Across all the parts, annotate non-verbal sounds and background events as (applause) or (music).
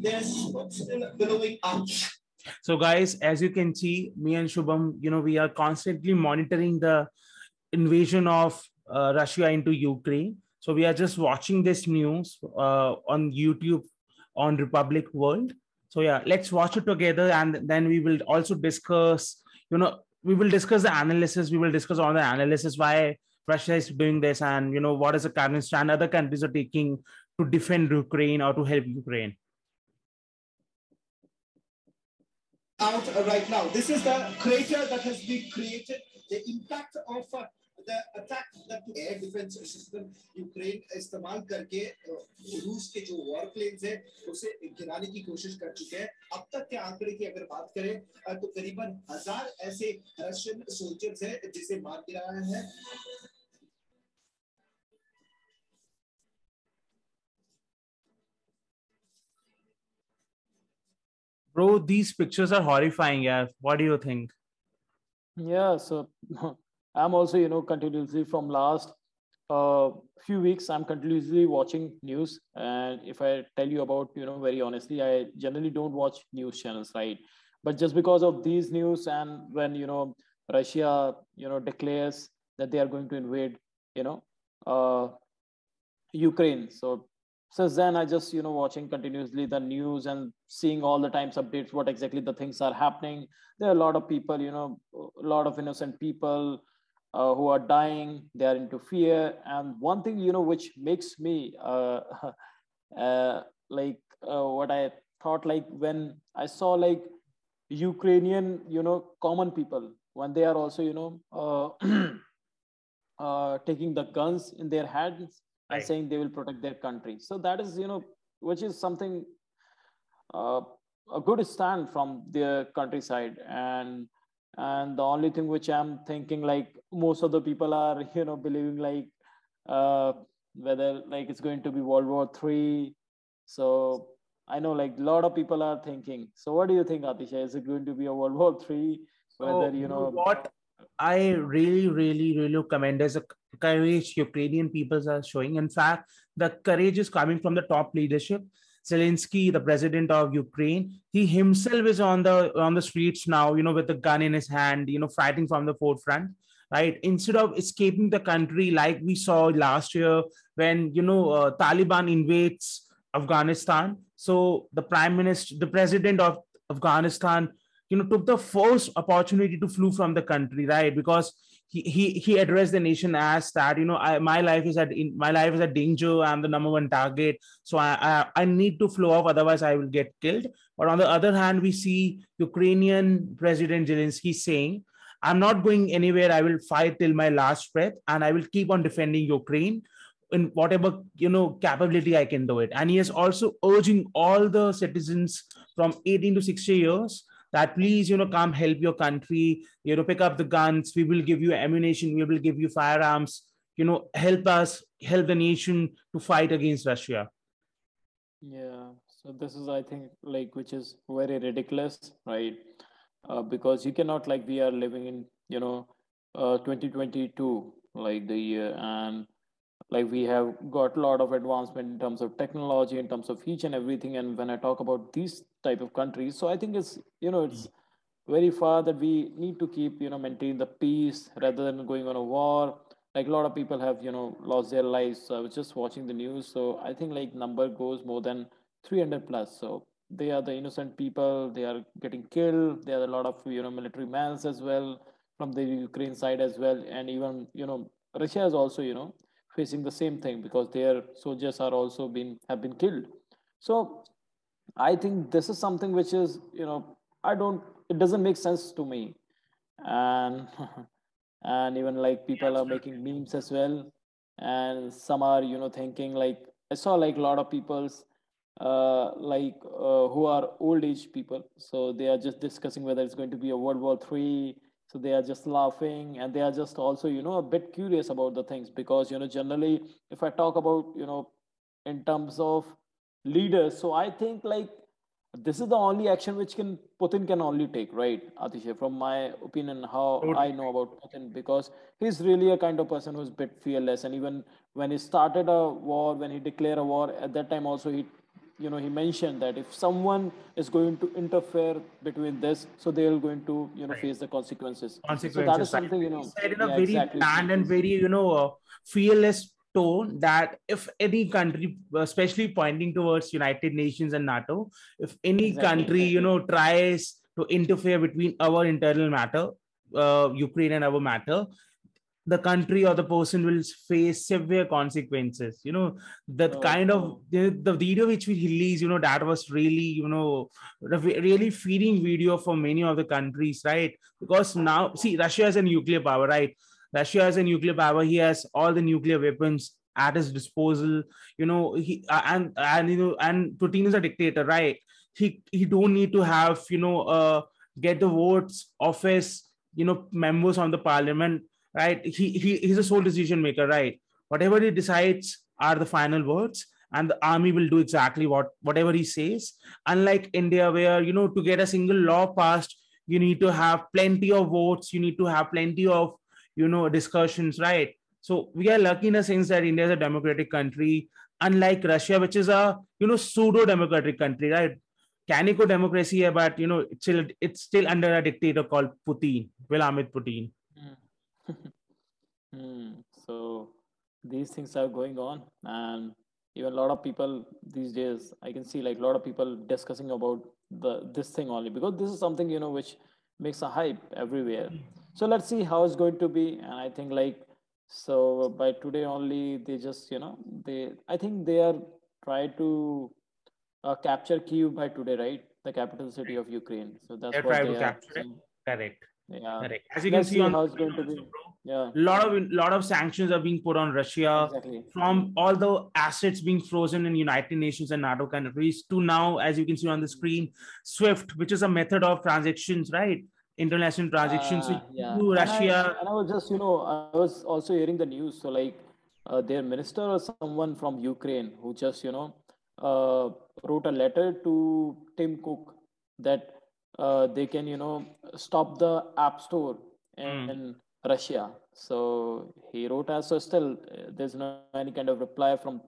there's still billowing out. So, guys, as you can see, me and Shubham, you know, we are constantly monitoring the invasion of uh, Russia into Ukraine. So, we are just watching this news uh, on YouTube on Republic World. So, yeah, let's watch it together and then we will also discuss, you know, we will discuss the analysis. We will discuss all the analysis why Russia is doing this and, you know, what is the current stand other countries are taking to defend Ukraine or to help Ukraine. out right now. This is the crater that has been created. The impact of uh, the attack that air defense system Ukraine इस्तेमाल करके रूस के जो war planes है उसे गिराने की कोशिश कर चुके हैं अब तक के आंकड़े की अगर बात करें तो करीबन हज़ार ऐसे रशियन सोल्जर्स हैं जिसे मार गिराया है Bro, these pictures are horrifying. Yeah, what do you think? Yeah, so (laughs) I'm also, you know, continuously from last uh, few weeks, I'm continuously watching news. And if I tell you about, you know, very honestly, I generally don't watch news channels, right? But just because of these news and when, you know, Russia, you know, declares that they are going to invade, you know, uh, Ukraine. So since then i just you know watching continuously the news and seeing all the times updates what exactly the things are happening. There are a lot of people you know a lot of innocent people uh, who are dying. They are into fear. And one thing you know which makes me uh, (laughs) uh, like uh, what i thought like when i saw like ukrainian you know common people when they are also you know uh, (clears throat) uh, taking the guns in their hands and saying they will protect their country. So that is, you know, which is something uh, a good stand from their countryside. And and the only thing which I'm thinking, like most of the people are, (laughs) you know, believing like uh, whether like it's going to be World War Three. So I know like a lot of people are thinking. So what do you think, Atisha? Is it going to be a World War Three? Whether you know what I really, really, really commend as a courage Ukrainian peoples are showing. In fact, the courage is coming from the top leadership. Zelensky, the president of Ukraine, he himself is on the on the streets now, you know, with a gun in his hand, you know, fighting from the forefront. Right, instead of escaping the country like we saw last year when you know uh, Taliban invades Afghanistan. So the prime minister, the president of Afghanistan, you know took the first opportunity to flew from the country right? Because he he, he addressed the nation as that you know I, my life is at in, my life is at danger. I'm the number one target. So I, I i need to flow off otherwise i will get killed. But on the other hand we see ukrainian president zelensky saying i'm not going anywhere. I will fight till my last breath and i will keep on defending ukraine in whatever you know capability i can do it. And he is also urging all the citizens from 18 to 60 years that please, you know, come help your country, you know, pick up the guns. We will give you ammunition. We will give you firearms. You know, help us, help the nation to fight against Russia. Yeah. So this is, I think, like, which is very ridiculous, right? Uh, because you cannot, like, we are living in, you know, uh, 2022, like the year, and like we have got a lot of advancement in terms of technology in terms of each and everything and when i talk about these type of countries so i think it's you know it's very far that we need to keep you know maintain the peace rather than going on a war. Like a lot of people have you know lost their lives. So i was just watching the news so i think like number goes more than 300 plus. So they are the innocent people. They are getting killed. There are a lot of you know military mans as well from the ukraine side as well. And even you know russia is also you know facing the same thing because their soldiers are also been have been killed. So i think this is something which is you know i don't it doesn't make sense to me. And (laughs) and even like people are making memes as well. And some are you know thinking like i saw like a lot of people's uh, like uh, who are old age people. So they are just discussing whether it's going to be a world war three so they are just laughing and they are just also you know a bit curious about the things because you know generally if i talk about you know in terms of leaders so i think like this is the only action which can Putin can only take, right, Atisha? From my opinion, how totally. I know about Putin, because he's really a kind of person who's a bit fearless. And even when he started a war, when he declared a war, at that time also he, you know, he mentioned that if someone is going to interfere between this, so they are going to, you know, right. face the consequences. Consequences. So that is something, you know, said in a yeah, very exactly. planned and very, you know, uh, fearless tone that if any country, especially pointing towards United Nations and NATO, if any exactly, country, exactly. you know, tries to interfere between our internal matter, uh, Ukraine and our matter, the country or the person will face severe consequences. You know, that oh, kind of the, the video which we released, you know, that was really, you know, really feeding video for many of the countries, right? Because now, see, Russia has a nuclear power, right? Russia has a nuclear power. He has all the nuclear weapons at his disposal. You know, he uh, and and you know, and Putin is a dictator, right? He he don't need to have you know uh get the votes of his you know members on the parliament, right? He he he's a sole decision maker, right? Whatever he decides are the final words and the army will do exactly what whatever he says unlike india where you know to get a single law passed you need to have plenty of votes you need to have plenty of you know discussions right so we are lucky in a sense that india is a democratic country unlike russia which is a you know pseudo democratic country right canico democracy but you know it's still it's still under a dictator called putin vladimir putin (laughs) hmm. so these things are going on and even a lot of people these days i can see like a lot of people discussing about the this thing only because this is something you know which makes a hype everywhere. So let's see how it's going to be and i think like so by today only they just you know they i think they are try to uh, capture kiev by today right? The capital city of ukraine. So that's They're what they to are correct yeah correct as you let's can see, on how it's going to be yeah a lot of lot of sanctions are being put on russia exactly. from all the assets being frozen in united nations and nato countries to now as you can see on the screen swift which is a method of transactions right international transactions uh, yeah. to Russia. And I, and I, was just, you know, I was also hearing the news. So, like, uh, their minister or someone from Ukraine who just, you know, uh, wrote a letter to Tim Cook that uh, they can, you know, stop the App Store in, mm. in Russia. So he wrote as so still there's no any kind of reply from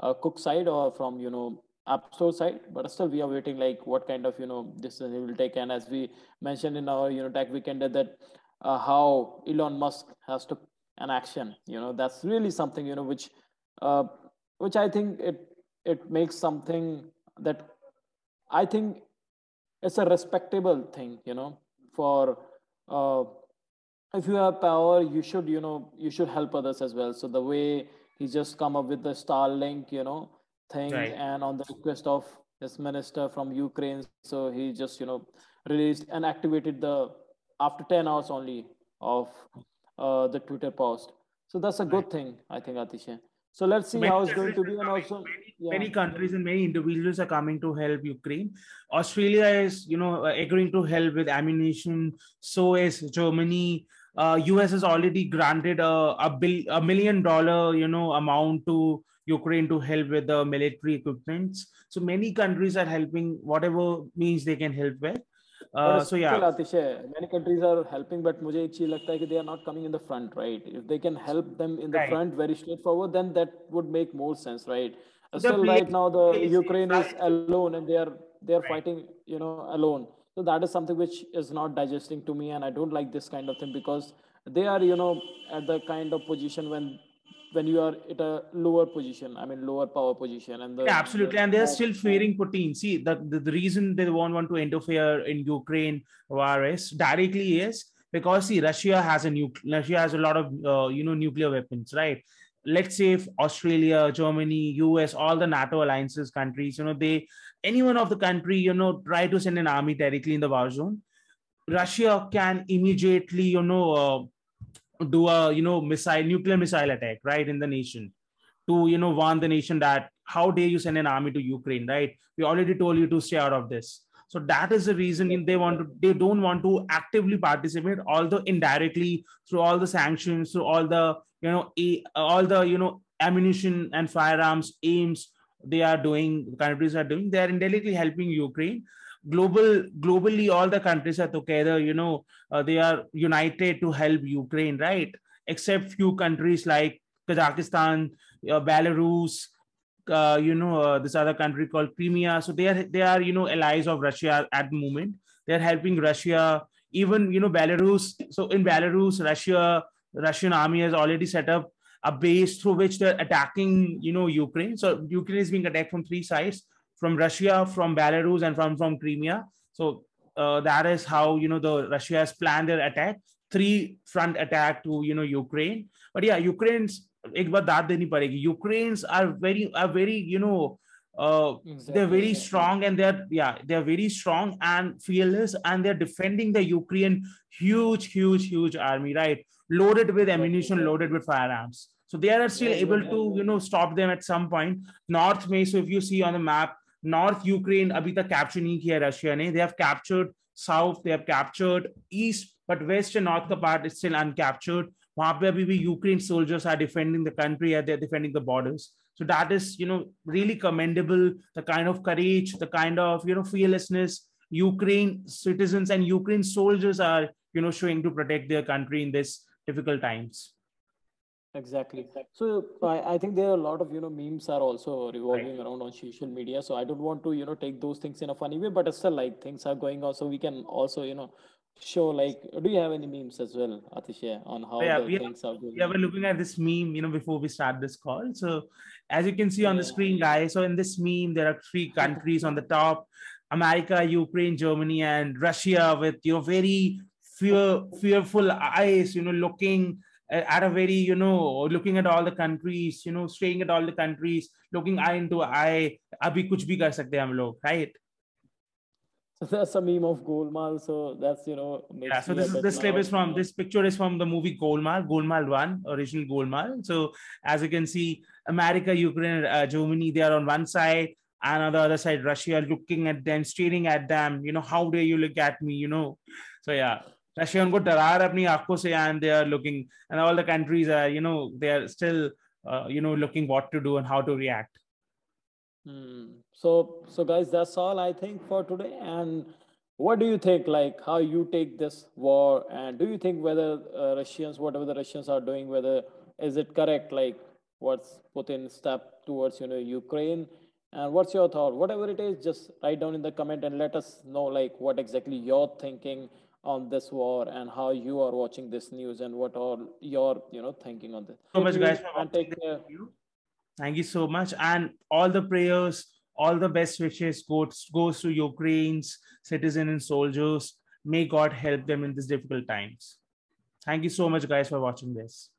uh, Cook side or from you know app store side but still we are waiting like what kind of you know decision will take and as we mentioned in our you know tech weekend that uh, how elon musk has to an action you know that's really something you know which uh, which i think it it makes something that i think it's a respectable thing you know for uh, if you have power you should you know you should help others as well so the way he just come up with the starlink you know thing right. and on the request of his minister from ukraine so he just you know released and activated the after 10 hours only of uh, the twitter post so that's a good right. thing i think atisha so let's see many how it's going to be and also many, yeah. many, countries and many individuals are coming to help ukraine australia is you know agreeing to help with ammunition so is germany uh, us has already granted a, a, bill, a million dollar you know amount to Ukraine to help with the military equipments. So many countries are helping whatever means they can help with. Uh, so yeah, many countries are helping, but मुझे एक चीज लगता है कि they are not coming in the front, right? If they can help them in the right. front very straightforward, then that would make more sense, right? The Still, right now the Ukraine is alone and they are they are right. fighting, you know, alone. So that is something which is not digesting to me, and I don't like this kind of thing because they are, you know, at the kind of position when when you are at a lower position i mean lower power position and the, yeah, absolutely. The, and they're still fearing putin. See the, the, the reason they won't want to interfere in ukraine war is directly is because see russia has a new russia has a lot of uh, you know nuclear weapons right? Let's say if australia germany us all the nato alliances countries you know they any one of the country you know try to send an army directly in the war zone russia can immediately you know uh, do a you know missile nuclear missile attack right in the nation to you know warn the nation that how dare you send an army to ukraine right? We already told you to stay out of this. So that is the reason they want to they don't want to actively participate although indirectly through all the sanctions through all the you know all the you know ammunition and firearms aims they are doing, countries are doing, they are indirectly helping Ukraine. Global, globally, all the countries are together. You know, uh, they are united to help Ukraine, right? Except few countries like Kazakhstan, uh, Belarus, uh, you know, uh, this other country called Crimea. So they are they are you know allies of Russia at the moment. They are helping Russia. Even you know Belarus. So in Belarus, Russia Russian army has already set up a base through which they're attacking you know Ukraine. So Ukraine is being attacked from three sides: from Russia, from Belarus, and from from Crimea. So uh, that is how you know the Russia has planned their attack. Three front attack to you know Ukraine. But yeah, Ukraine's एक बात दाद देनी पड़ेगी Ukrainians are very are very you know uh, exactly. they're very strong and they're yeah they're very strong and fearless and they're defending the Ukraine huge huge huge army right loaded with ammunition loaded with firearms so they are still able to you know stop them at some point north may so if you see on the map north Ukraine abhi tak capture nahi kiya Russia ne they have captured south they have captured east but west and north ka part is still uncaptured वहां पे अभी भी Ukraine soldiers are defending the country are there defending the borders so that is you know really commendable the kind of courage the kind of you know fearlessness ukraine citizens and ukraine soldiers are you know showing to protect their country in this difficult times exactly. So I, I think there are a lot of you know memes are also revolving right. around on social media. So i don't want to you know take those things in a funny way but it's still like things are going on. So we can also you know show like do you have any memes as well atisha on how yeah, the we things are, going yeah we're looking at this meme you know before we start this call. So as you can see on the screen guys so in this meme there are three countries on the top america ukraine germany and russia with you know very fear fearful eyes you know looking at a very you know looking at all the countries you know staying at all the countries looking eye into eye abhi kuch bhi kar sakte hum log right so that's a meme of Golmaal. So that's you know. Yeah. So this is this clip is from this picture is from the movie Golmaal, Golmaal One, original Golmaal. So as you can see, America, Ukraine, uh, Germany, they are on one side, and on the other side, Russia looking at them, staring at them. You know, how dare you look at me? You know. So yeah. Russia उनको डरा रहा अपनी आंखों से and they are looking and all the countries are you know they are still uh, you know looking what to do and how to react Hmm. So, so guys, that's all I think for today. And what do you think? Like, how you take this war, and do you think whether uh, Russians, whatever the Russians are doing, whether is it correct? Like, what's Putin step towards you know Ukraine? And what's your thought? Whatever it is, just write down in the comment and let us know like what exactly you're thinking on this war and how you are watching this news and what are your you know thinking on this. So much, guys. And take care. Thank you so much. And all the prayers, all the best wishes goes, goes to Ukraine's citizens and soldiers. May God help them in these difficult times. Thank you so much, guys, for watching this.